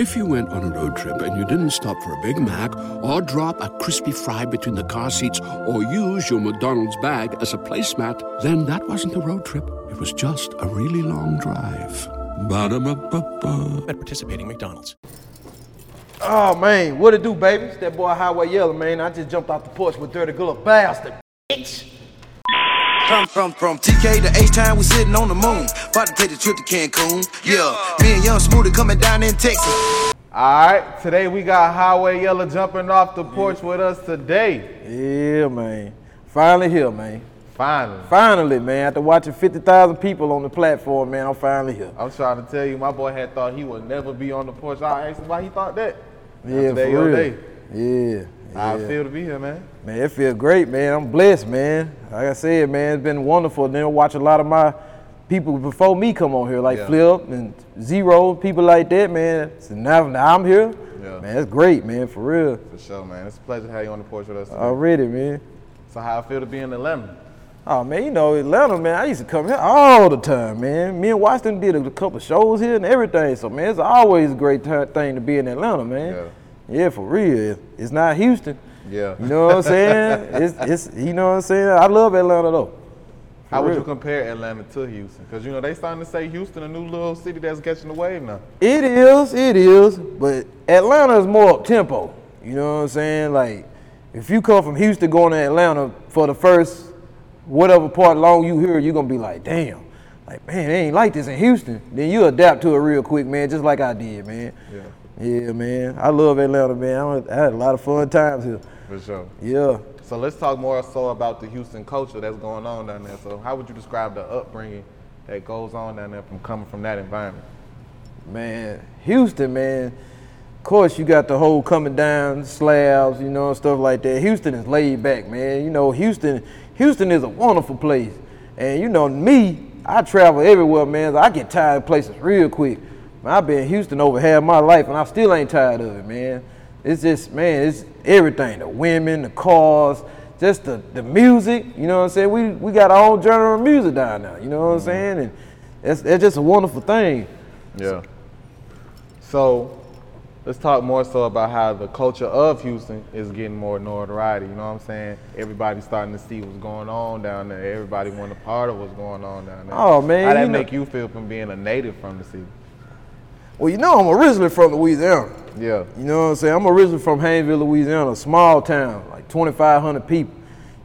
If you went on a road trip and you didn't stop for a Big Mac or drop a crispy fry between the car seats or use your McDonald's bag as a placemat, then that wasn't a road trip. It was just a really long drive. Ba-da-ba-ba-ba. At participating McDonald's. Oh man, what it do, baby? It's that boy Highway Yella, man. I just jumped off the porch with Dirty Glove Bastard. Bitch. From, from, from TK to H-Town, we sitting on the moon. About to take the trip to Cancun. Yeah, me and Young Smoothie coming down in Texas. Alright, today we got Highway Yella jumping off the porch with us today. Yeah, man. Finally here, man. Finally. Finally, man. After watching 50,000 people on the platform, man, I'm finally here. I'm trying to tell you, my boy had thought he would never be on the porch. I asked him why he thought that. Yeah, today for real. day. Yeah. How yeah. I feel to be here, man. Man, it feels great, man. I'm blessed, man. Like I said, man, it's been wonderful. Then watch a lot of my people before me come on here, like Yeah. Flip and Z-Ro, people like that, man. So now, now I'm here. Yeah. Man, it's great, man, for real. For sure, man. It's a pleasure to have you on the porch with us today. Already, man. so how I feel to be in Atlanta? Oh man, you know Atlanta, man. I used to come here all the time, man. Me and Washington did a couple shows here and everything. So man, it's always a great ti- thing to be in Atlanta, man. Yeah, for real. It's not Houston. Yeah. You know what I'm saying? it's, it's you know what I'm saying. I love Atlanta though. For How would real. you compare Atlanta to Houston? Because you know they starting to say Houston a new little city that's catching the wave now. It is, it is, but Atlanta is more up tempo. You know what I'm saying? Like, if you come from Houston going to Atlanta for the first whatever part long you hear, you're gonna be like, damn, like man, it ain't like this in Houston. Then you adapt to it real quick, man, just like I did, man. Yeah. Yeah, man. I love Atlanta, man. I I had a lot of fun times here. For sure. Yeah. So let's talk more so about the Houston culture that's going on down there. So how would you describe the upbringing that goes on down there from coming from that environment? Man, Houston, man. Of course, you got the whole coming down slabs, you know, and stuff like that. Houston is laid back, man. You know, Houston, Houston is a wonderful place. And you know, me, I travel everywhere, man. I get tired of places real quick. Man, I've been in Houston over half my life, and I still ain't tired of it, man. It's just, man, it's everything. The women, the cars, just the, the music. You know what I'm saying? We we got our own genre of music down now, You know what I'm mm-hmm. saying? And it's, it's just a wonderful thing. Yeah. So let's talk more so about how the culture of Houston is getting more notoriety. You know what I'm saying? Everybody's starting to see what's going on down there. Everybody want a part of what's going on down there. Oh, man, How that you know- make you feel from being a native from the city? Well, you know, I'm originally from Louisiana. Yeah. You know what I'm saying? I'm originally from Haynesville, Louisiana, a small town, like 2,500 people.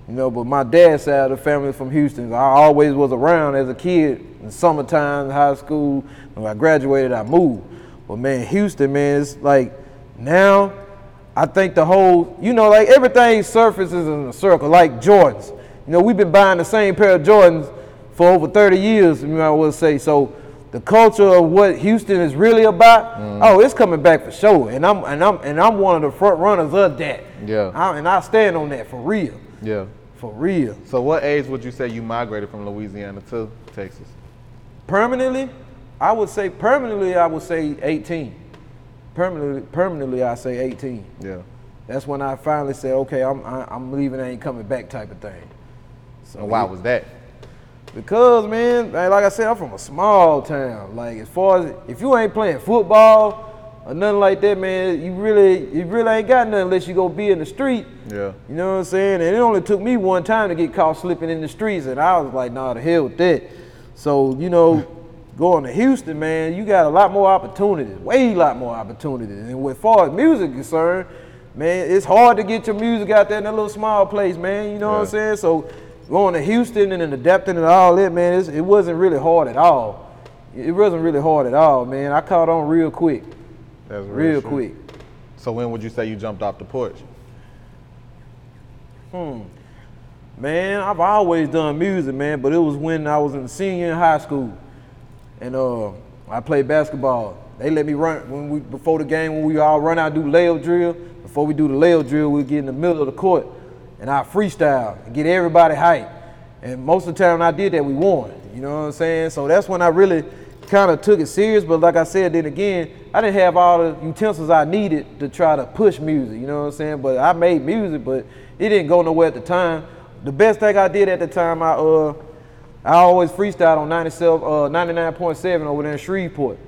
You know, but my dad's side of the family is from Houston. I always was around as a kid in summertime, high school. When I graduated, I moved. But man, Houston, man, it's like now I think the whole, you know, like everything surfaces in a circle, like Jordans. You know, we've been buying the same pair of Jordans for over 30 years, you might well say. So the culture of what Houston is really about, mm. oh, it's coming back for sure. And I'm and I'm and I'm one of the front runners of that. Yeah. I, and I stand on that for real. Yeah. For real. So what age would you say you migrated from Louisiana to Texas? Permanently, I would say permanently I would say 18. Permanently, permanently I say 18. Yeah. That's when I finally said, okay, I'm I, I'm leaving, I ain't coming back, type of thing. So And why was that? Because man, like I said, I'm from a small town. Like as far as if you ain't playing football or nothing like that, man, you really you really ain't got nothing unless you go be in the street. Yeah. You know what I'm saying? And it only took me one time to get caught slipping in the streets, and I was like, nah, the hell with that. So you know, going to Houston, man, you got a lot more opportunities, way a lot more opportunities. And as far as music is concerned, man, it's hard to get your music out there in that little small place, man. You know what I'm saying? So going to Houston and then adapting and all that, man, it's, it wasn't really hard at all. It wasn't really hard at all, man. I caught on real quick, That's real true. quick. So when would you say you jumped off the porch? Hmm. Man, I've always done music, man, but it was when I was in senior in high school, and uh, I played basketball. They let me run when we before the game when we all run out do layup drill. Before we do the layup drill, we get in the middle of the court, and I freestyle and get everybody hyped. And most of the time I did that, we won. You know what I'm saying? So that's when I really kind of took it serious. But like I said, then again, I didn't have all the utensils I needed to try to push music. You know what I'm saying? But I made music, but it didn't go nowhere at the time. The best thing I did at the time, I uh, I always freestyled on 97, uh, 99.7 over there in Shreveport.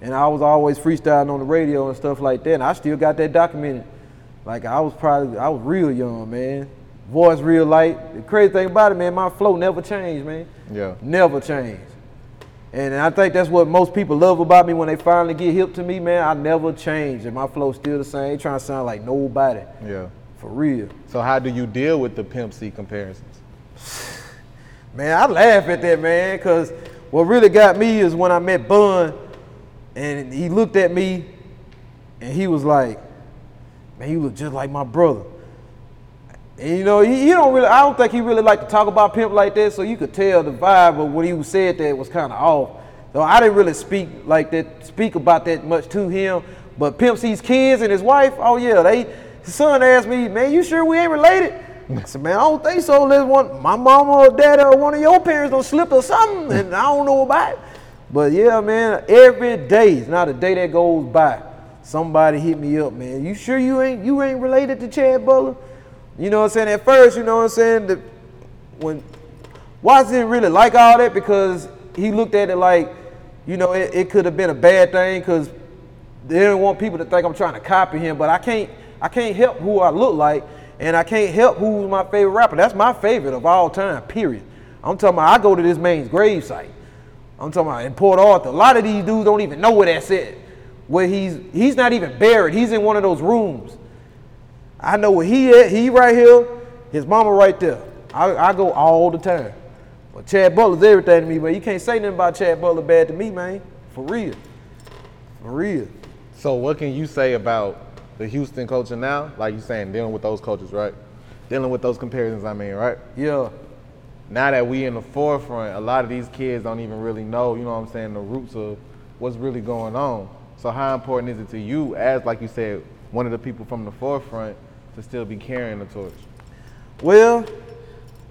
and I was always freestyling on the radio and stuff like that. And I still got that documented. Like I was probably I was real young, man. Voice real light. The crazy thing about it, man, my flow never changed, man. Yeah. Never changed. And I think that's what most people love about me when they finally get hip to me, man. I never changed, and my flow still the same. Trying to sound like nobody, Yeah. for real. So how do you deal with the Pimp C comparisons? Man, I laugh at that, man, because what really got me is when I met Bun, and he looked at me, and he was like, "Man, you look just like my brother." And you know, he, he don't really. I don't think he really like to talk about Pimp like that. So you could tell the vibe of when he said that was kind of off. So I didn't really speak like that, speak about that much to him. But Pimp C's kids and his wife, oh yeah, they. His son asked me, "Man, you sure we ain't related?" I said, "Man, I don't think so. Unless one, my mama or dad or one of your parents don't slip or something, and I don't know about it." But yeah, man, every day, it's not a day that goes by. Somebody hit me up, man. You sure you ain't you ain't related to Chad Butler? You know what I'm saying? At first, you know what I'm saying? The, when Watts didn't really like all that because he looked at it like, you know, it, it could have been a bad thing because they didn't want people to think I'm trying to copy him. But I can't I can't help who I look like, and I can't help who's my favorite rapper. That's my favorite of all time. Period. I'm talking about I go to this man's grave site. I'm talking about in Port Arthur. A lot of these dudes don't even know where that's at. Where he's he's not even buried. He's in one of those rooms. I know where he at. He right here. His mama right there. I, I go all the time. But Chad Butler's everything to me, man. You can't say nothing about Chad Butler bad to me, man. For real. For real. So what can you say about the Houston culture now? Like you saying, dealing with those cultures, right? Dealing with those comparisons, I mean, right? Yeah. Now that we in the forefront, a lot of these kids don't even really know, you know what I'm saying, the roots of what's really going on. So how important is it to you, as like you said, one of the people from the forefront, to still be carrying the torch? Well,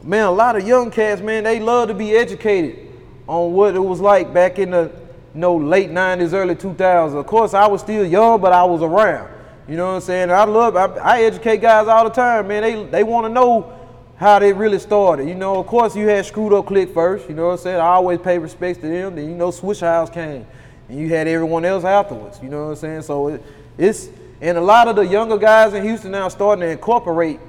man, a lot of young cats, man, they love to be educated on what it was like back in the you know, late 90s, early 2000s. Of course, I was still young, but I was around. You know what I'm saying? I love, I, I educate guys all the time, man. They, they want to know how they really started. You know, of course, you had Screwed Up Click first. You know what I'm saying? I always pay respects to them. Then, you know, Swishahouse came. And you had everyone else afterwards. You know what I'm saying? So it, it's, and a lot of the younger guys in Houston now starting to incorporate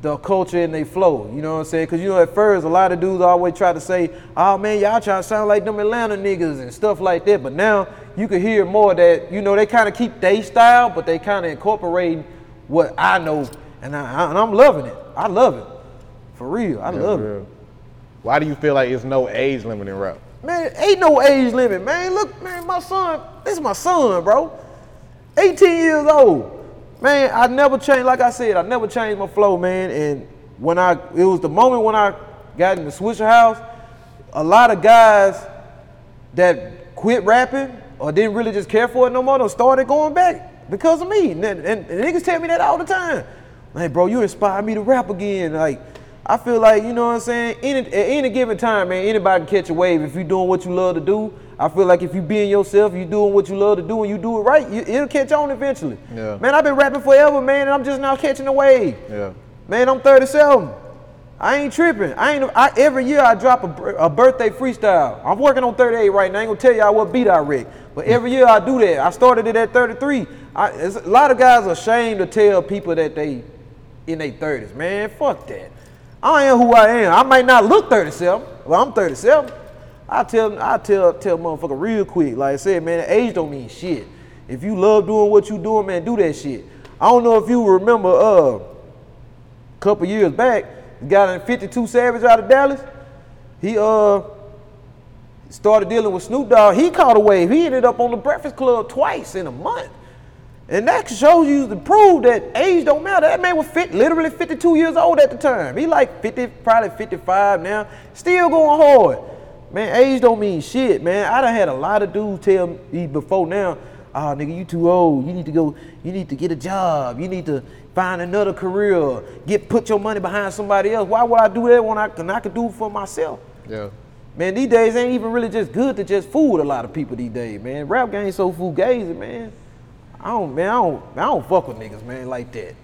the culture and they flow. You know what I'm saying? Because you know, at first, a lot of dudes always try to say, "Oh man, y'all try to sound like them Atlanta niggas and stuff like that." But now you can hear more that you know they kind of keep their style, but they kind of incorporate what I know, and, I, and I'm loving it. I love it for real. I love it. Why do you feel like it's no age limit in rap? Man, ain't no age limit, man. Look, man, my son, this is my son, bro. 18 years old. Man, I never changed, like I said, I never changed my flow, man. And when I, it was the moment when I got in the Swishahouse, a lot of guys that quit rapping or didn't really just care for it no more, started going back because of me. And, and, and niggas tell me that all the time. Like, bro, you inspired me to rap again. Like, I feel like, you know what I'm saying? Any, at any given time, man, anybody can catch a wave if you're doing what you love to do. I feel like if you being yourself, you doing what you love to do, and you do it right, you, it'll catch on eventually. Yeah. Man, I've been rapping forever, man, and I'm just now catching a wave. Yeah. Man, I'm 37. I ain't tripping. I ain't. I, every year I drop a, a birthday freestyle. I'm working on 38 right now. I ain't gonna tell y'all what beat I wreck. But every year I do that. I started it at 33. I, it's, a lot of guys are ashamed to tell people that they in their 30s. Man, fuck that. I am who I am. I might not look 37. Well, I'm 37. I tell I tell tell motherfucker real quick. Like I said, man, age don't mean shit. If you love doing what you doing, man, do that shit. I don't know if you remember uh a couple years back, guy in 52 Savage out of Dallas, he uh started dealing with Snoop Dogg. He caught a wave. He ended up on the Breakfast Club twice in a month. And that shows you to prove that age don't matter. That man was fit, literally 52 years old at the time. He like 50, probably 55 now. Still going hard. Man, age don't mean shit, man. I done had a lot of dudes tell me before now, oh nigga, you too old. You need to go, you need to get a job. You need to find another career. Get put your money behind somebody else. Why would I do that when I can I could do it for myself? Yeah. Man, these days ain't even really just good to just fool with a lot of people these days, man. Rap game so fugazi, man. I don't, man, I don't, I don't fuck with niggas, man, like that.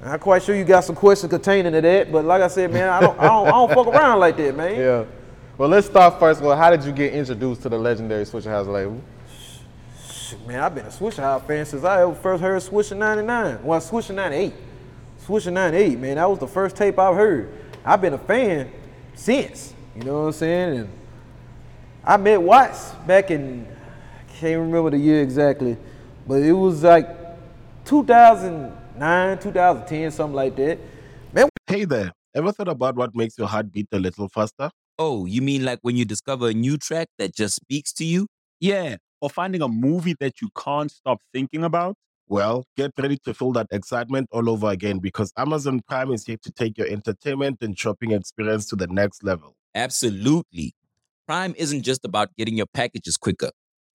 I'm not quite sure you got some questions containing to that, but like I said, man, I don't, I don't, I don't fuck around like that, man. Yeah. Well, let's start first. Well, how did you get introduced to the legendary Swishahouse label? Man, I've been a Swishahouse fan since I ever first heard Swisher 99. Well, Swisher 98. Swisher 98, man. That was the first tape I've heard. I've been a fan since. You know what I'm saying? And I met Watts back in, I can't remember the year exactly, but it was like 2009, 2010, something like that. Man, Hey there, ever thought about what makes your heart beat a little faster? Oh, you mean like when you discover a new track that just speaks to you? Yeah, or finding a movie that you can't stop thinking about. Well, get ready to feel that excitement all over again because Amazon Prime is here to take your entertainment and shopping experience to the next level. Absolutely. Prime isn't just about getting your packages quicker.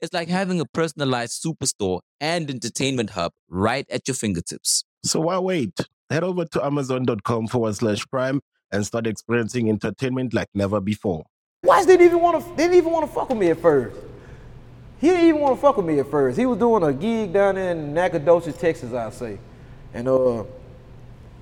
It's like having a personalized superstore and entertainment hub right at your fingertips. So why wait? Head over to amazon.com forward slash prime and start experiencing entertainment like never before. Watts didn't even want to didn't even want to fuck with me at first. He didn't even want to fuck with me at first. He was doing a gig down in Nacogdoches, Texas, I say. And uh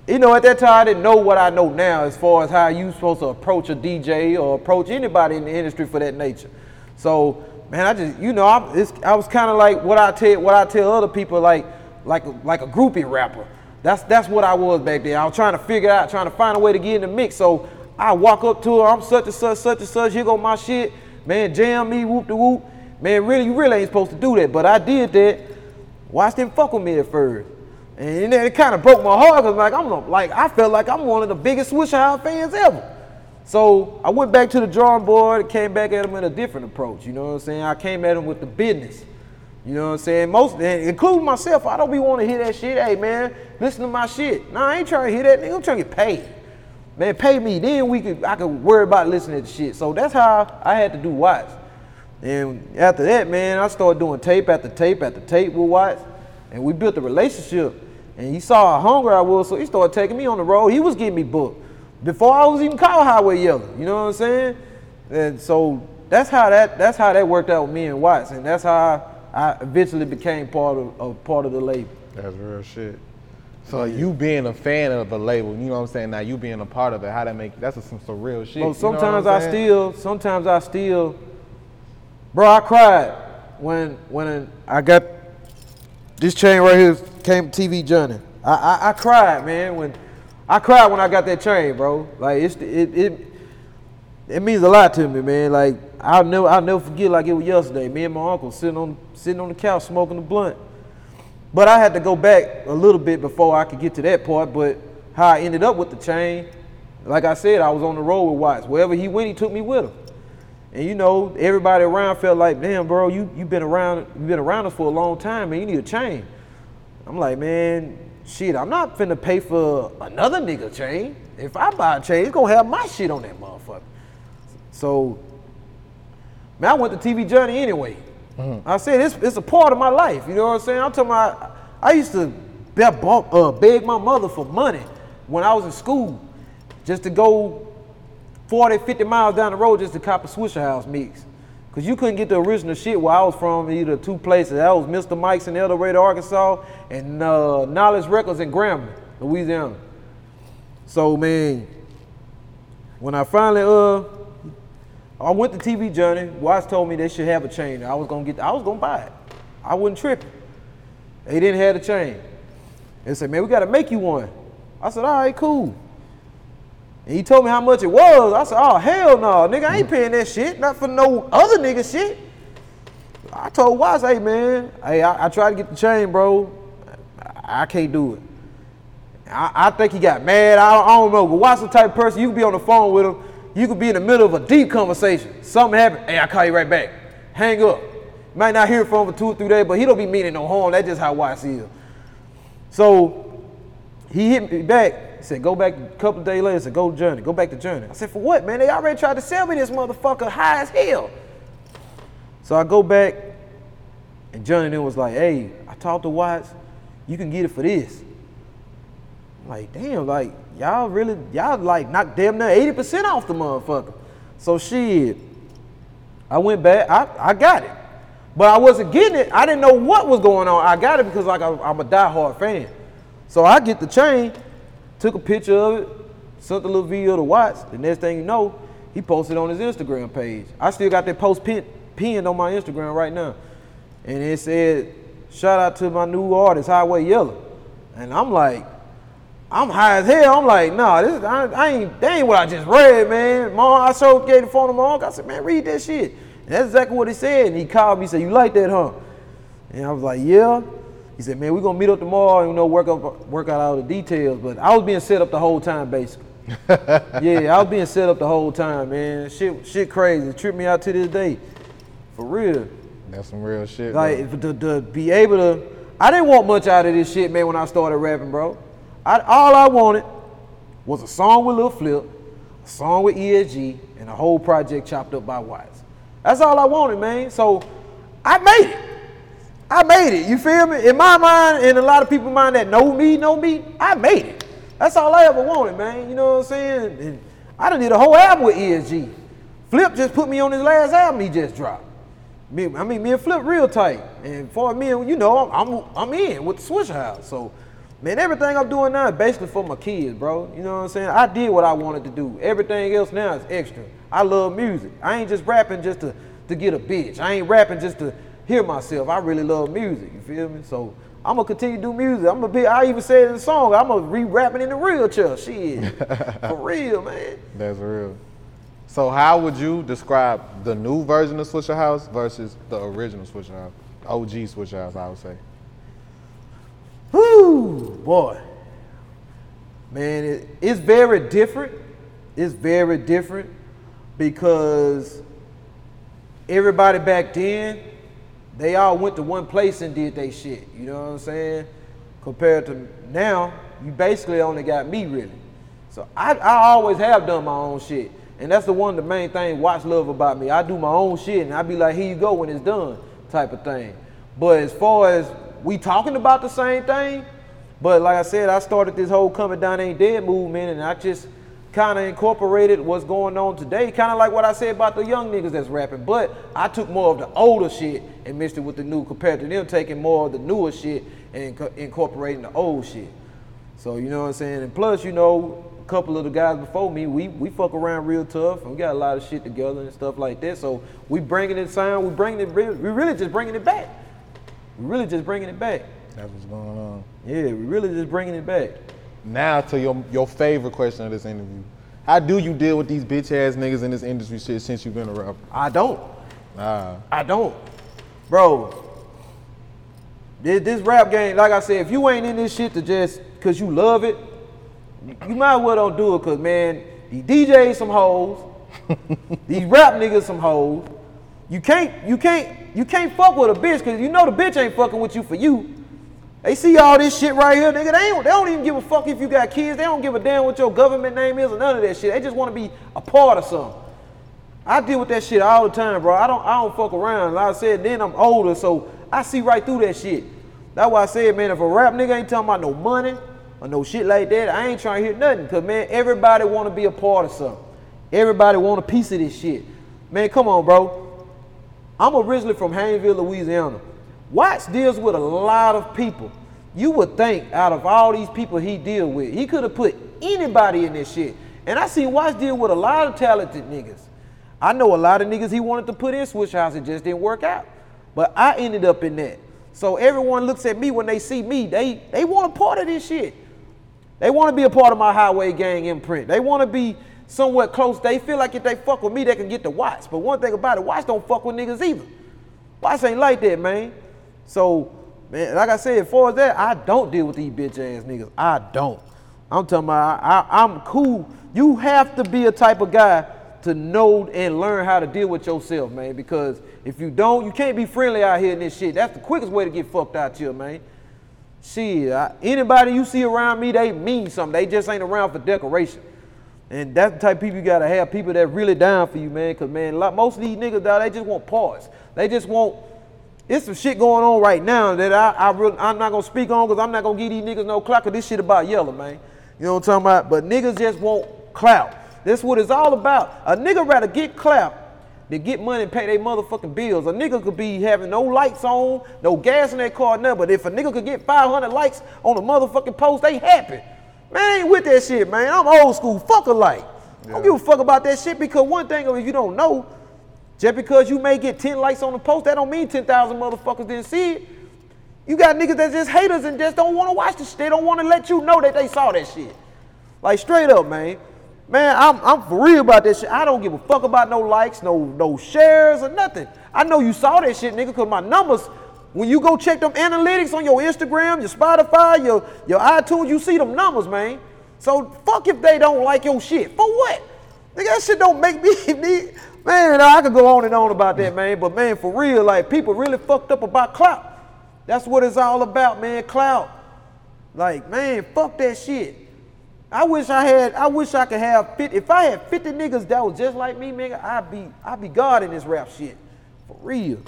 you know, at that time I didn't know what I know now as far as how you supposed to approach a DJ or approach anybody in the industry for that nature. So, man, I just you know, I, I was kind of like what I tell what I tell other people like like like a groupie rapper. That's that's what I was back then. I was trying to figure out, trying to find a way to get in the mix. So I walk up to her, I'm such and such, such and such. Here go my shit, man. Jam me, whoop the whoop. Man, really, you really ain't supposed to do that, but I did that. Watch them fuck with me at first, and then it kind of broke my heart because like I'm like I felt like I'm one of the biggest Swishahouse fans ever. So I went back to the drawing board and came back at him in a different approach. You know what I'm saying? I came at him with the business. You know what I'm saying? Most, including myself, I don't be want to hear that shit. Hey man, listen to my shit. Nah, I ain't trying to hear that. Nigga, I'm trying to get paid. Man, pay me. Then we could, I could worry about listening to shit. So that's how I had to do Watts. And after that, man, I started doing tape after tape after tape with Watts, and we built a relationship. And he saw how hungry I was, so he started taking me on the road. He was getting me booked before I was even called Highway Yella. You know what I'm saying? And so that's how that that's how that worked out with me and Watts, and that's how I eventually became part of, of part of the label. That's real shit. So you being a fan of the label, you know what I'm saying? Now you being a part of it, how that make that's some, some real shit. So you know what sometimes I'm I still, sometimes I still, bro, I cried when when I got this chain right here came TV Johnny. I, I I cried, man, when I cried when I got that chain, bro. Like it's it it it means a lot to me, man. Like I'll never I'll never forget like it was yesterday. Me and my uncle sitting on sitting on the couch smoking a blunt. But I had to go back a little bit before I could get to that part. But how I ended up with the chain, like I said, I was on the road with Watts. Wherever he went, he took me with him. And you know, everybody around felt like, damn, bro, you you been around you've been around us for a long time, man. You need a chain. I'm like, man, shit, I'm not finna pay for another nigga chain. If I buy a chain, it's gonna have my shit on that motherfucker. So, man, I went to TV Johnny anyway. I said it's, it's a part of my life. You know what I'm saying? I'm talking about. I used to beg, uh, beg my mother for money when I was in school, just to go 40, 50 miles down the road just to cop a Swishahouse mix. Cause you couldn't get the original shit where I was from either two places. That was Mr. Mike's in El Dorado, Arkansas, and uh, Knowledge Records in Grambling, Louisiana. So man, when I finally uh I went to TV Johnny. Watts told me they should have a chain. I was gonna get. I was gonna buy it. I wasn't tripping. They didn't have the chain. They said, "Man, we gotta make you one." I said, "All right, cool." And he told me how much it was. I said, "Oh hell no, nigga, I ain't paying that shit. Not for no other nigga shit." I told Watts, "Hey man, hey, I, I tried to get the chain, bro. I, I can't do it." I, I think he got mad. I, I don't know. But Watts the type of person you could be on the phone with him. You could be in the middle of a deep conversation. Something happened. Hey, I'll call you right back. Hang up. Might not hear from him for two or three days, but he don't be meaning no harm. That's just how Watts is. So he hit me back. Said, go back a couple days later. Said, go to Johnny. Go back to Johnny. I said, for what, man? They already tried to sell me this motherfucker high as hell. So I go back, and Johnny then was like, hey, I talked to Watts. You can get it for this. I'm like, damn, like y'all really, y'all like knocked damn near 80% off the motherfucker. So shit, I went back, I, I got it. But I wasn't getting it. I didn't know what was going on. I got it because like I, I'm a diehard fan. So I get the chain, took a picture of it, sent the little video to Watts. The next thing you know, he posted on his Instagram page. I still got that post pin, pinned on my Instagram right now. And it said, shout out to my new artist, Highway Yella. And I'm like, I'm high as hell. I'm like, nah, this I, I ain't that ain't what I just read, man. Mom, I showed gave the phone to my uncle. I said, man, read that shit. And that's exactly what he said. And he called me, said, You like that, huh? And I was like, Yeah. He said, Man, we're gonna meet up tomorrow and you know work up work out all the details. But I was being set up the whole time, basically. yeah, I was being set up the whole time, man. Shit, shit crazy. It tripped me out to this day. For real. That's some real shit. Like to, to be able to, I didn't want much out of this shit, man. When I started rapping, bro, I, all I wanted was a song with Lil Flip, a song with ESG, and a whole project chopped up by Watts. That's all I wanted, man. So I made it. I made it. You feel me? In my mind, and a lot of people's mind that know me, know me, I made it. That's all I ever wanted, man. You know what I'm saying? And I done did a whole album with ESG. Flip just put me on his last album he just dropped. Me, I mean, me and Flip real tight. And for me, you know, I'm, I'm, in with the Swishahouse. So, man, everything I'm doing now is basically for my kids, bro. You know what I'm saying? I did what I wanted to do. Everything else now is extra. I love music. I ain't just rapping just to, to get a bitch. I ain't rapping just to hear myself. I really love music. You feel me? So I'm gonna continue to do music. I'm gonna be. I even said in the song, I'm gonna re-rapping in the real chair. Shit, for real, man. That's real. So how would you describe the new version of Swishahouse versus the original Swishahouse? OG Swishahouse, I would say. Whoo, boy. Man, it, it's very different. It's very different because everybody back then, they all went to one place and did they shit. You know what I'm saying? Compared to now, you basically only got me really. So I, I always have done my own shit. And that's the one the main thing Watts love about me. I do my own shit and I be like, here you go when it's done, type of thing. But as far as we talking about the same thing, but like I said, I started this whole coming down ain't dead movement and I just kind of incorporated what's going on today, kind of like what I said about the young niggas that's rapping. But I took more of the older shit and mixed it with the new, compared to them taking more of the newer shit and inco- incorporating the old shit. So you know what I'm saying. And plus, you know, a couple of the guys before me, we we fuck around real tough, and we got a lot of shit together and stuff like that. So we bringing it sound, we bringing it, re- we really just bringing it back. We really just bringing it back. That's what's going on. Yeah, we really just bringing it back. Now to your your favorite question of this interview. How do you deal with these bitch ass niggas in this industry shit since you've been a rapper? I don't. Nah. I don't. Bro, this, this rap game, like I said, if you ain't in this shit to just cause you love it, you might as well don't do it cause man, these DJs some hoes, these rap niggas some hoes. You can't, you can't, you can't fuck with a bitch cause you know the bitch ain't fucking with you for you. They see all this shit right here, nigga. They, ain't, they don't even give a fuck if you got kids. They don't give a damn what your government name is or none of that shit. They just want to be a part of something. I deal with that shit all the time, bro. I don't I don't fuck around. Like I said, then I'm older, so I see right through that shit. That's why I said, man, if a rap nigga ain't talking about no money or no shit like that, I ain't trying to hear nothing. Cause man, everybody wanna be a part of something. Everybody want a piece of this shit. Man, come on, bro. I'm originally from Haynesville, Louisiana. Watts deals with a lot of people. You would think out of all these people he deal with, he could have put anybody in this shit. And I see Watts deal with a lot of talented niggas. I know a lot of niggas he wanted to put in Swishahouse, it just didn't work out. But I ended up in that. So everyone looks at me when they see me, they they want a part of this shit. They want to be a part of my highway gang imprint. They want to be somewhat close. They feel like if they fuck with me, they can get the Watts. But one thing about it, Watts don't fuck with niggas either. Watts ain't like that, man. So, man, like I said, as far as that, I don't deal with these bitch ass niggas. I don't. I'm talking about I, I, I'm cool. You have to be a type of guy to know and learn how to deal with yourself, man. Because if you don't, you can't be friendly out here in this shit. That's the quickest way to get fucked out here, man. Shit, I, anybody you see around me, they mean something. They just ain't around for decoration. And that's the type of people you gotta have, people that really down for you, man. Cause man, most of these niggas, dog, they just want parts. They just want, it's some shit going on right now that I, I really, I'm not gonna speak on because I'm not gonna give these niggas no clock. Cause this shit about yellow, man. You know what I'm talking about? But niggas just want clout. That's what it's all about. A nigga rather get clout than get money and pay their motherfucking bills. A nigga could be having no lights on, no gas in their car, nothing. But if a nigga could get 500 likes on a motherfucking post, they happy. Man, I ain't with that shit, man. I'm old school. Fuck a light. I don't give a fuck about that shit because one thing, if you don't know, just because you may get 10 likes on the post, that don't mean 10,000 motherfuckers didn't see it. You got niggas that just haters and just don't want to watch the shit. They don't want to let you know that they saw that shit. Like straight up, man. Man, I'm, I'm for real about that shit. I don't give a fuck about no likes, no no shares or nothing. I know you saw that shit, nigga, because my numbers, when you go check them analytics on your Instagram, your Spotify, your, your iTunes, you see them numbers, man. So fuck if they don't like your shit. For what? Nigga, that shit don't make me. Man, I could go on and on about that, man. But man, for real, like people really fucked up about clout. That's what it's all about, man. Clout. Like, man, fuck that shit. I wish I had, I wish I could have 50, if I had 50 niggas that was just like me, nigga, I'd be, I'd be God in this rap shit. For real.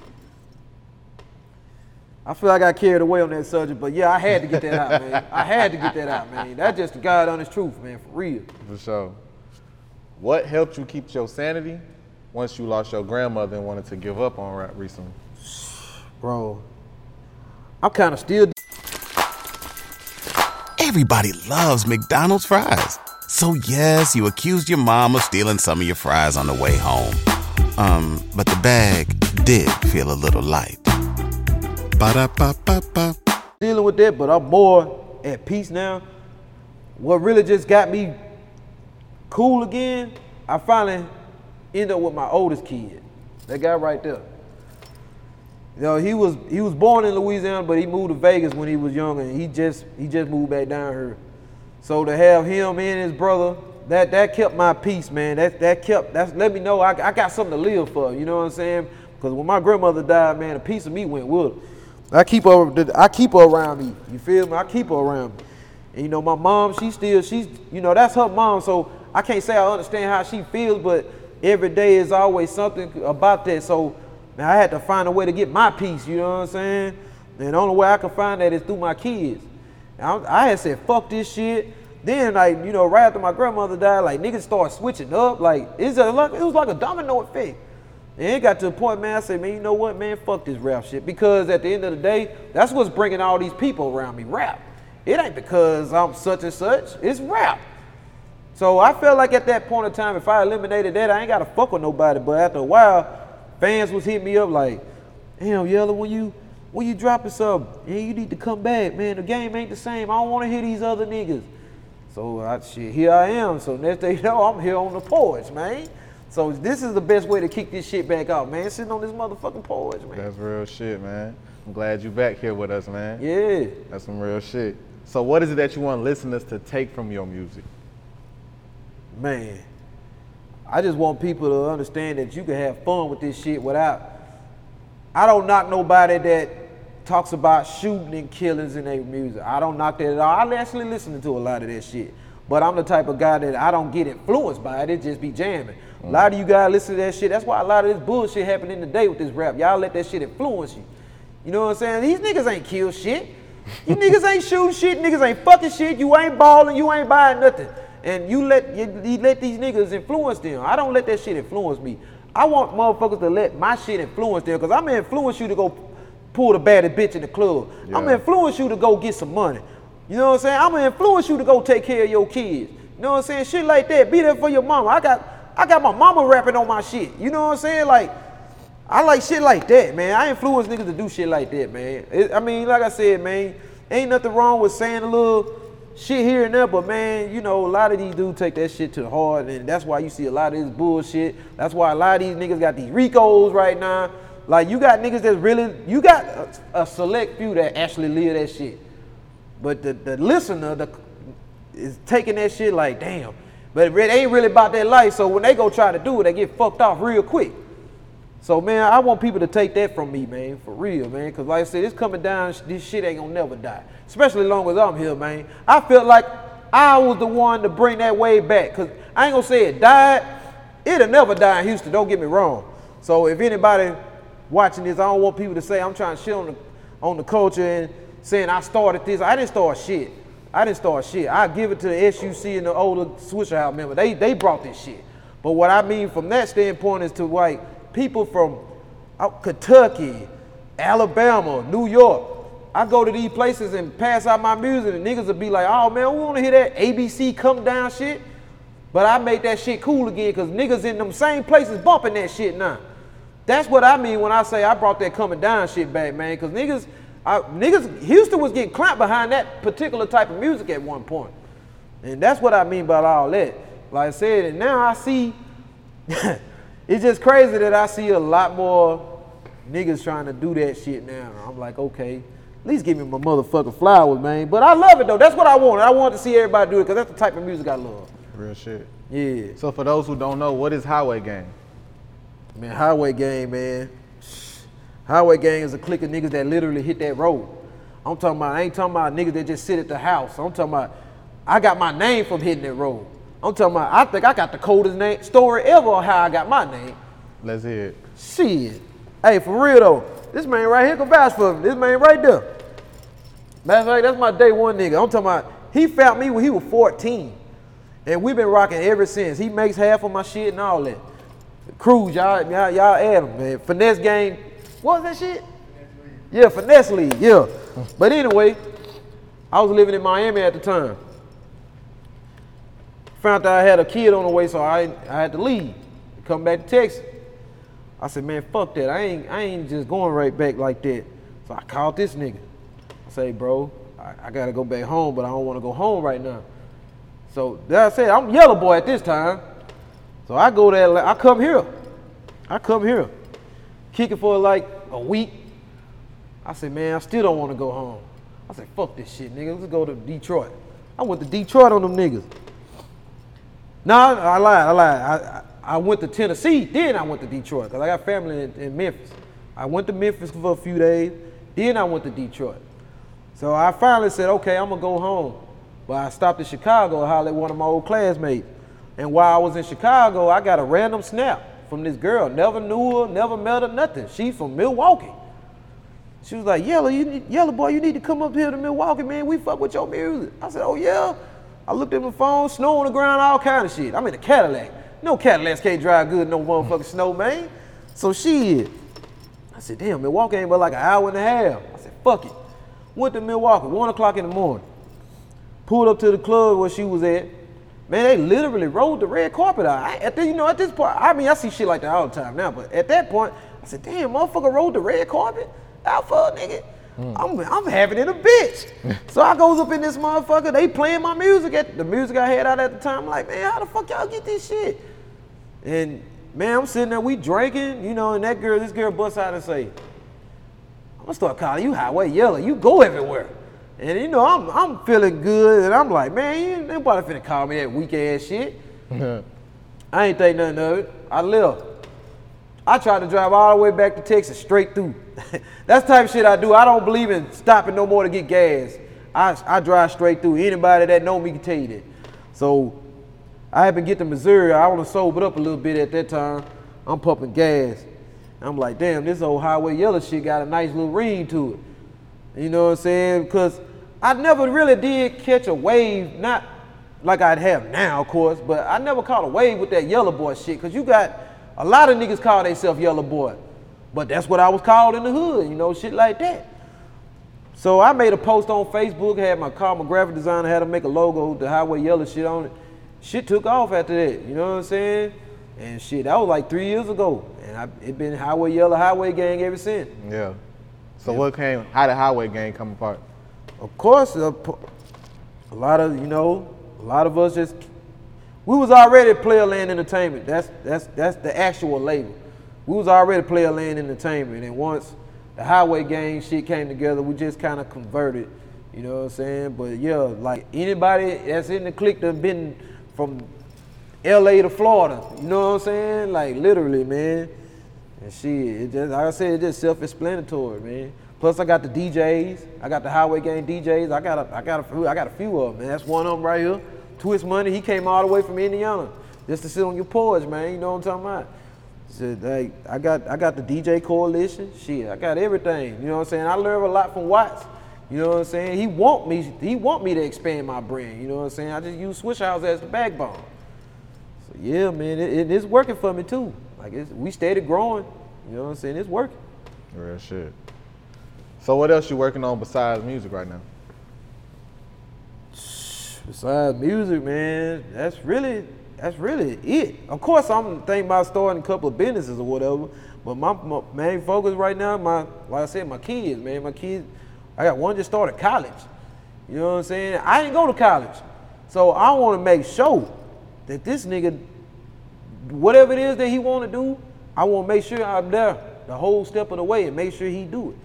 I feel like I got carried away on that subject, but yeah, I had to get that out, man. I had to get that out, man. That's just the God honest truth, man, for real. For sure. What helped you keep your sanity once you lost your grandmother and wanted to give up on rap recently? Bro, I'm kind of still Everybody loves McDonald's fries. So yes, you accused your mom of stealing some of your fries on the way home. Um, but the bag did feel a little light. Ba-da-ba-ba-ba. dealing with that, but I'm more at peace now. What really just got me cool again, I finally ended up with my oldest kid. That guy right there. You know, he was he was born in Louisiana, but he moved to Vegas when he was young, and he just he just moved back down here. So to have him and his brother, that that kept my peace, man. That that kept that's let me know I, I got something to live for. You know what I'm saying? Because when my grandmother died, man, a piece of me went with her. I keep her I keep her around me. You feel me? I keep her around me. And you know, my mom, she still she's you know that's her mom. So I can't say I understand how she feels, but every day is always something about that. So I had to find a way to get my peace. You know what I'm saying? And the only way I can find that is through my kids. I, I had said, fuck this shit. Then, like, you know, right after my grandmother died, like, niggas started switching up. Like, it's a, like, it was like a domino effect. And it got to the point, man, I said, man, you know what, man, fuck this rap shit. Because at the end of the day, that's what's bringing all these people around me, rap. It ain't because I'm such and such, it's rap. So I felt like at that point in time, if I eliminated that, I ain't got to fuck with nobody. But after a while, fans was hitting me up like, damn, Yella, when you when you dropping something, yeah, you need to come back, man. The game ain't the same. I don't want to hear these other niggas. So I, shit, here I am. So next day, you know, I'm here on the porch, man. So this is the best way to kick this shit back out, man. Sitting on this motherfucking porch, man. That's real shit, man. I'm glad you back here with us, man. yeah. That's some real shit. So what is it that you want listeners to take from your music? Man, I just want people to understand that you can have fun with this shit without. I don't knock nobody that talks about shooting and killings in their music. I don't knock that at all. I actually listen to a lot of that shit. But I'm the type of guy that I don't get influenced by it. It just be jamming. A mm. lot of you guys listen to that shit. That's why a lot of this bullshit happening today with this rap. Y'all let that shit influence you. You know what I'm saying? These niggas ain't kill shit. You niggas ain't shooting shit. Niggas ain't fucking shit. You ain't balling. You ain't buying nothing. And you let you, you let these niggas influence them. I don't let that shit influence me. I want motherfuckers to let my shit influence them because I'm gonna influence you to go pull the baddest bitch in the club. I'm gonna influence you to go get some money. You know what I'm saying? I'm gonna influence you to go take care of your kids. You know what I'm saying? Shit like that. Be there for your mama. I got I got my mama rapping on my shit. You know what I'm saying? Like I like shit like that, man. I influence niggas to do shit like that, man. It- I mean, like I said, man, ain't nothing wrong with saying a little shit here and there, but man, you know, a lot of these dudes take that shit to the heart, and that's why you see a lot of this bullshit. That's why a lot of these niggas got these Ricos right now. Like, you got niggas that's really, you got a, a select few that actually live that shit. But the, the listener the, is taking that shit like, damn. But it ain't really about that life, so when they go try to do it, they get fucked off real quick. So man, I want people to take that from me, man, for real, man. Cause like I said, it's coming down. This shit ain't gonna never die, especially as long as I'm here, man. I felt like I was the one to bring that wave back. Cause I ain't gonna say it died. It'll never die in Houston. Don't get me wrong. So if anybody watching this, I don't want people to say I'm trying to shit on the on the culture and saying I started this. I didn't start shit. I didn't start shit. I give it to the SUC and the older Swishahouse member. They they brought this shit. But what I mean from that standpoint is to like people from out Kentucky, Alabama, New York. I go to these places and pass out my music, and niggas will be like, "Oh man, we want to hear that ABC come down shit." But I made that shit cool again because niggas in them same places bumping that shit now. That's what I mean when I say I brought that coming down shit back, man. Because niggas, I, niggas, Houston was getting clamped behind that particular type of music at one point. And that's what I mean by all that. Like I said, and now I see, it's just crazy that I see a lot more niggas trying to do that shit now. I'm like, okay, at least give me my motherfucking flowers, man. But I love it though. That's what I want. I want to see everybody do it because that's the type of music I love. Real shit. Yeah. So for those who don't know, what is Highway Gang? Man, Highway Gang, man. Highway Gang is a clique of niggas that literally hit that road. I'm talking about, I ain't talking about niggas that just sit at the house. I'm talking about, I got my name from hitting that road. I'm talking about, I think I got the coldest name story ever on how I got my name. Let's hear it. Shit. Hey, for real though, this man right here can vouch for me. This man right there. Matter of fact, that's my day one nigga. I'm talking about, he found me when he was 14. And we've been rocking ever since. He makes half of my shit and all that. Cruz, y'all, y'all, y'all add him, man. Finesse game. What was that shit? Yeah, finesse league, yeah. But anyway, I was living in Miami at the time. Found out I had a kid on the way, so I, I had to leave. Come back to Texas. I said, man, fuck that. I ain't, I ain't just going right back like that. So I called this nigga. I say, bro, I, I gotta go back home, but I don't wanna go home right now. So that I said, I'm yellow boy at this time. So I go there, I come here. I come here. Kick it for like a week. I said, man, I still don't want to go home. I said, fuck this shit, nigga. Let's go to Detroit. I went to Detroit on them niggas. Nah, I lied, I lied. I, I, went to Tennessee, then I went to Detroit, because I got family in, in Memphis. I went to Memphis for a few days, then I went to Detroit. So I finally said, okay, I'm gonna go home. But I stopped in Chicago hollered at one of my old classmates. And while I was in Chicago, I got a random snap from this girl. Never knew her, never met her, nothing. She from Milwaukee. She was like, Yellow, you Yellow boy, you need to come up here to Milwaukee, man. We fuck with your music. I said, Oh yeah. I looked at my phone, snow on the ground, all kind of shit. I'm in a Cadillac. No Cadillacs can't drive good, no motherfucking snow, man. So shit. I said, damn, Milwaukee ain't but like an hour and a half. I said, fuck it. Went to Milwaukee, one o'clock in the morning. Pulled up to the club where she was at. Man, they literally rolled the red carpet out. I, at the, you know, at this point, I mean, I see shit like that all the time now, but at that point, I said, damn, motherfucker rolled the red carpet out for a nigga. Mm. I'm, I'm having it a bitch. so I goes up in this motherfucker, they playing my music, at the music I had out at the time. I'm like, man, how the fuck y'all get this shit? And man, I'm sitting there, we drinking, you know, and that girl, this girl busts out and say, I'm gonna start calling you Highway Yella. You go everywhere. And you know, I'm I'm feeling good, and I'm like, man, ain't nobody finna call me that weak ass shit. I ain't think nothing of it. I left. I tried to drive all the way back to Texas straight through. That's type of shit I do. I don't believe in stopping no more to get gas. I, I drive straight through. Anybody that know me can tell you that. So I happen to get to Missouri. I want to sober up a little bit at that time. I'm pumping gas. I'm like, damn, this old highway yella shit got a nice little ring to it. You know what I'm saying? Because I never really did catch a wave, not like I'd have now, of course, but I never caught a wave with that yellow boy shit. Because you got a lot of niggas call themselves yellow boy. But that's what I was called in the hood, you know, shit like that. So I made a post on Facebook, had my call my graphic designer, had to make a logo, the highway yella shit on it. Shit took off after that, you know what I'm saying? And shit, that was like three years ago. And I, it been highway yella, highway gang ever since. Yeah. So what came? How did Highway Gang come apart? Of course, uh, a, a lot of, you know, a lot of us just, we was already Player Land Entertainment. That's, that's, that's the actual label. We was already Player Land Entertainment. And once the Highway Gang shit came together, we just kind of converted, you know what I'm saying? But yeah, like anybody that's in the clique that been from LA to Florida, you know what I'm saying? Like literally, man. And shit, it just like I said, it's just self-explanatory, man. Plus, I got the DJs. I got the Highway Gang DJs. I got a, I got a few, I got a few of them, man. That's one of them right here. Twist Money. He came all the way from Indiana just to sit on your porch, man. You know what I'm talking about? So, like, I got, I got the DJ coalition. Shit, I got everything. You know what I'm saying? I learned a lot from Watts. You know what I'm saying? He want me, he want me to expand my brand. You know what I'm saying? I just use Swishahouse as the backbone. So yeah, man, it, it- it's working for me too. Like we steady growing. You know what I'm saying? It's working. Real shit. So what else you working on besides music right now? Besides music, man, that's really that's really it. Of course, I'm thinking about starting a couple of businesses or whatever. But my, my main focus right now, my like I said, my kids, man, my kids. I got one just started college. You know what I'm saying? I didn't go to college, so I want to make sure that this nigga, whatever it is that he want to do, I want to make sure I'm there the whole step of the way and make sure he do it.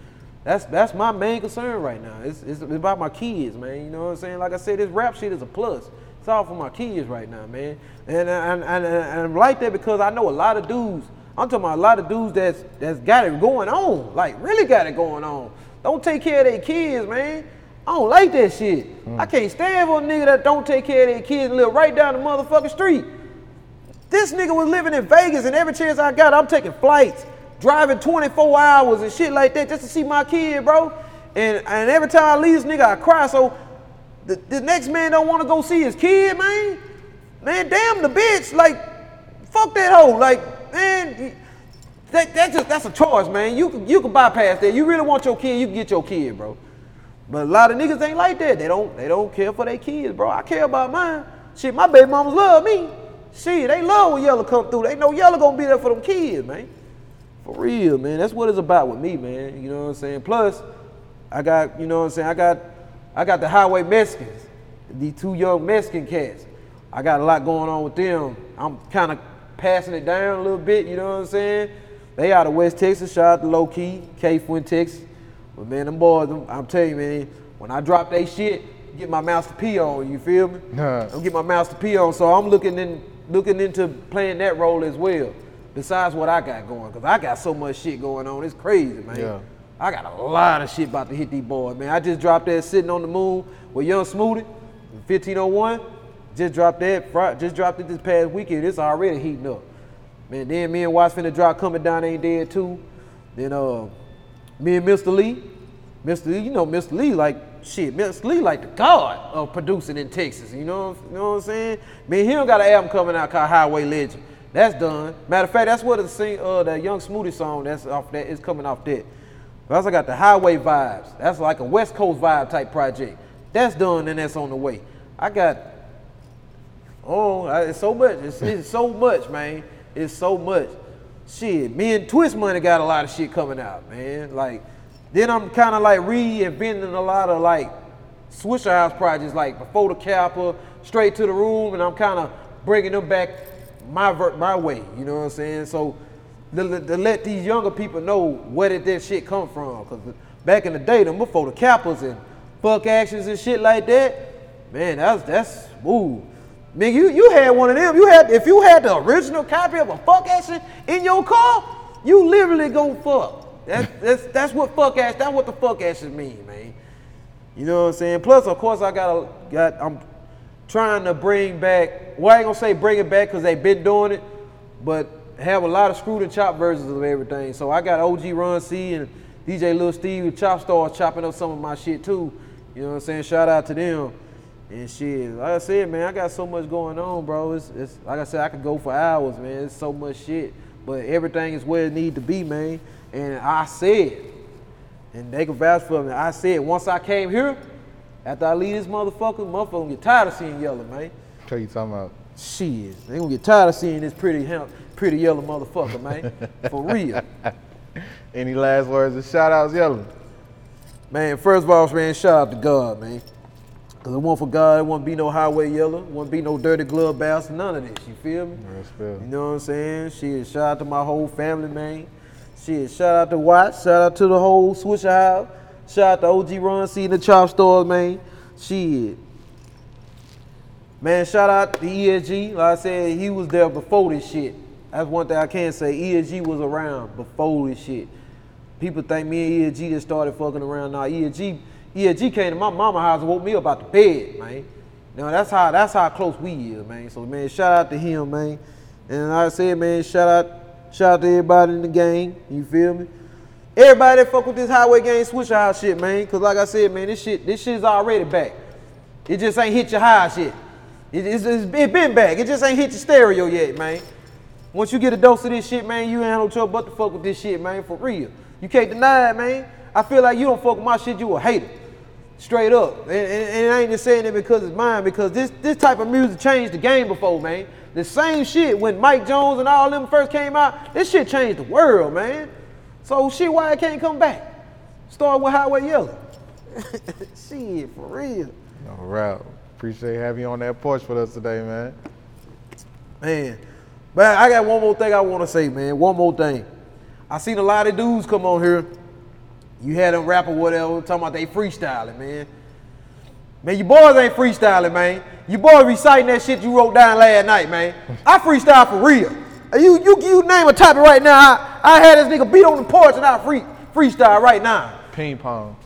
That's that's my main concern right now. It's, it's about my kids, man. You know what I'm saying? Like I said, this rap shit is a plus. It's all for my kids right now, man. And and, and, and I'm like that because I know a lot of dudes. I'm talking about a lot of dudes that's that's got it going on, like really got it going on. Don't take care of their kids, man. I don't like that shit. Hmm. I can't stand for a nigga that don't take care of their kids and live right down the motherfucking street. This nigga was living in Vegas, and every chance I got, I'm taking flights, driving 24 hours and shit like that just to see my kid, bro. And and every time I leave this nigga, I cry. So the, the next man don't want to go see his kid, man. Man, damn the bitch. Like, fuck that hoe. Like, man, that, that's just that's a choice, man. You can you can bypass that. You really want your kid, you can get your kid, bro. But a lot of niggas ain't like that. They don't they don't care for their kids, bro. I care about mine. Shit, my baby mamas love me. Shit, they love when Yella come through. They know Yella gonna be there for them kids, man. For real, man. That's what it's about with me, man. You know what I'm saying? Plus, I got, you know what I'm saying, I got I got the highway Mexicans, the two young Mexican cats. I got a lot going on with them. I'm kind of passing it down a little bit, you know what I'm saying? They out of West Texas, shout out to Low Key, K Flynn, Texas. But man, them boys, them, I'm telling you, man, when I drop they shit, get my mouth to pee on, you feel me? Nah. I'm get my mouth to pee on, so I'm looking in looking into playing that role as well. Besides what I got going, cause I got so much shit going on, it's crazy, man. Yeah. I got a lot of shit about to hit these boys, man. I just dropped that sitting on the moon with Young Smoothie, 1501. Just dropped that, just dropped it this past weekend. It's already heating up. Man, then me and Watts finna drop Coming Down Ain't Dead too. Then uh, me and Mr. Lee, Mr. Lee, you know Mr. Lee like shit. Mr. Lee like the god of producing in Texas. You know, you know what I'm saying? Me and him got an album coming out called Highway Legend. That's done. Matter of fact, that's what the sing uh that Young Smoothie song that's off that is coming off that. I also got the Highway Vibes. That's like a West Coast vibe type project. That's done and that's on the way. I got Oh, I- it's so much. It's, it's so much, man. It's so much. Shit, me and Twist Money got a lot of shit coming out, man. Like, then I'm kind of like reinventing a lot of like Swishahouse projects, like before the Kappa, straight to the room, and I'm kind of bringing them back my ver- my way. You know what I'm saying? So to, to let these younger people know where did that shit come from, because back in the day, them before the Kappas and fuck actions and shit like that, man, that's that's ooh. Nigga, you, you had one of them. You had if you had the original copy of a fuck action in your car, you literally gon' fuck. That's that's that's what fuck ass. That's what the fuck action mean, man. You know what I'm saying? Plus, of course, I got a got. I'm trying to bring back. Well, I ain't gonna say bring it back because they been doing it, but have a lot of screwed and chopped versions of everything. So I got OG Ron C and DJ Lil Steve with Chopstars chopping up some of my shit too. You know what I'm saying? Shout out to them. And shit, like I said, man, I got so much going on, bro. It's, it's like I said, I could go for hours, man. It's so much shit, but everything is where it need to be, man. And I said, and they can vouch for me. I said once I came here, after I leave this motherfucker, motherfucker gonna get tired of seeing Yella, man. What you talking about? Shit, they gonna get tired of seeing this pretty, pretty yellow motherfucker, man. For real. Any last words of shout outs, Yella? Man, first of all, man, shout out to God, man. Cause it wasn't for God, it wouldn't be no highway yella, wouldn't be no dirty glove bounce, none of this. You feel me? Spill. You know what I'm saying? Shit, shout out to my whole family, man. Shit, shout out to Watts, shout out to the whole Swishahouse, shout out to OG Ron C in the Chopstars, man. Shit. Man, shout out to ESG. Like I said, he was there before this shit. That's one thing I can say. ESG was around before this shit. People think me and ESG just started fucking around. Now ESG, ESG came to my mama house and woke me up out the bed, man. Now that's how that's how close we is, man. So man, shout out to him, man. And like I said, man, shout out, shout out to everybody in the gang. You feel me? Everybody that fuck with this highway gang Swishahouse shit, man. Cause like I said, man, this shit, this shit's already back. It just ain't hit your high shit. It, it's, it's it been back. It just ain't hit your stereo yet, man. Once you get a dose of this shit, man, you ain't no trouble but to fuck with this shit, man, for real. You can't deny it, man. I feel like you don't fuck with my shit, you a hater. Straight up. And, and, and I ain't just saying it because it's mine, because this, this type of music changed the game before, man. The same shit when Mike Jones and all them first came out, this shit changed the world, man. So shit, why it can't come back? Start with Highway Yella. shit, for real. All right. Appreciate having you on that porch with us today, man. Man, but I got one more thing I want to say, man. One more thing. I seen a lot of dudes come on here. You had them rap or whatever, talking about they freestyling, man. Man, you boys ain't freestyling, man. You boys reciting that shit you wrote down last night, man. I freestyle for real. You you you name a topic right now. I, I had this nigga beat on the porch and I free freestyle right now. Ping pong.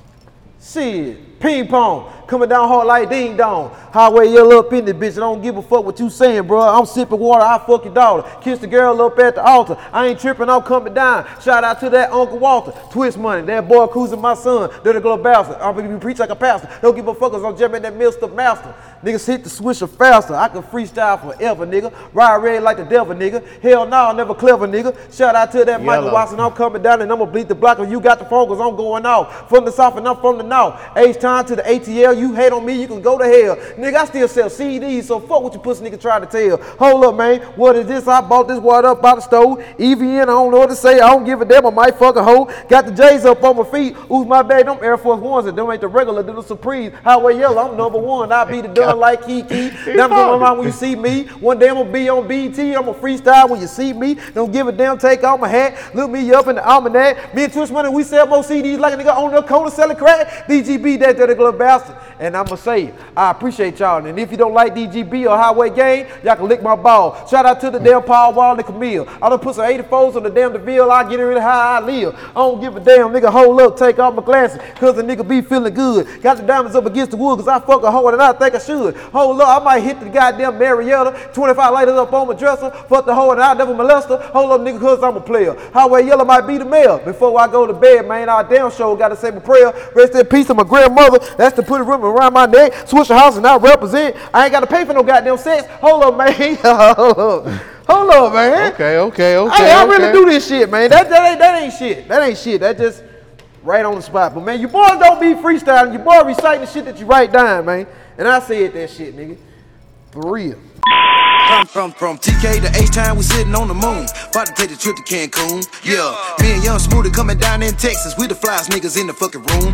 Shit, ping pong, coming down hard like ding dong. Highway yell up in the bitch. I don't give a fuck what you saying, bro. I'm sipping water. I fuck your daughter. Kiss the girl up at the altar. I ain't tripping. I'm coming down. Shout out to that Uncle Walter. Twist money. That boy cruising my son. Dirty glow bouncer. I'm gonna be preach like a pastor. Don't give a fuck 'cause I'm jamming that Mr. Master. Niggas hit the swisher faster. I can freestyle forever, nigga. Ride red like the devil, nigga. Hell no, never clever, nigga. Shout out to that Michael Watson. I'm coming down and I'm gonna bleed the block and you got the phone cause I'm going off. From the south and I'm from the north. H time to the ATL, you hate on me, you can go to hell. Nigga, I still sell CDs, so fuck what you pussy nigga try to tell. Hold up, man. What is this? I bought this water up by the stove. EVN, I don't know what to say. I don't give a damn. I might fuck a hoe. Got the J's up on my feet. Ooh, my bad. Them Air Force Ones and them ain't the regular, them the Supreme. Highway Yella, I'm number one. I be the done like Kiki. Never go around when you see me. One day I'm gonna be on BT. I'm gonna freestyle when you see me. Don't give a damn. Take off my hat. Look me up in the almanac. Me and Twitch Money, we sell more CDs like a nigga on the corner selling crack. DGB, that dirty little bastard. And I'm gonna say, it. I appreciate y'all. And if you don't like DGB or Highway Gang, y'all can lick my ball. Shout out to the damn Paul Wall and Camille. I done put some 84s on the damn DeVille. I get it really high, I live. I don't give a damn, nigga. Hold up, take off my glasses, cause the nigga be feeling good. Got the diamonds up against the wood, cause I fuck a hoe and I think I should. Hold up, I might hit the goddamn Marietta. 25 lighters up on my dresser. Fuck the hoe and I never molest her. Hold up, nigga, cause I'm a player. Highway Yella might be the mayor. Before I go to bed, man, our damn show gotta say my prayer. Rest in peace to my grandmother. That's to put a ribbon around my neck. Switch the house and I represent. I ain't gotta pay for no goddamn sex. Hold up, man. Hold up. Hold up, man. Okay, okay, okay. Hey, I okay. really do this shit, man. That, that, ain't, that ain't shit. That ain't shit. That just right on the spot. But man, you boys don't be freestyling. You boys reciting the shit that you write down, man. And I said that shit, nigga. For real. From, from, from TK to H-Time, we sitting on the moon. About to take the trip to Cancun. Yeah, me and Young Smoothie coming down in Texas. We the flyest niggas in the fucking room.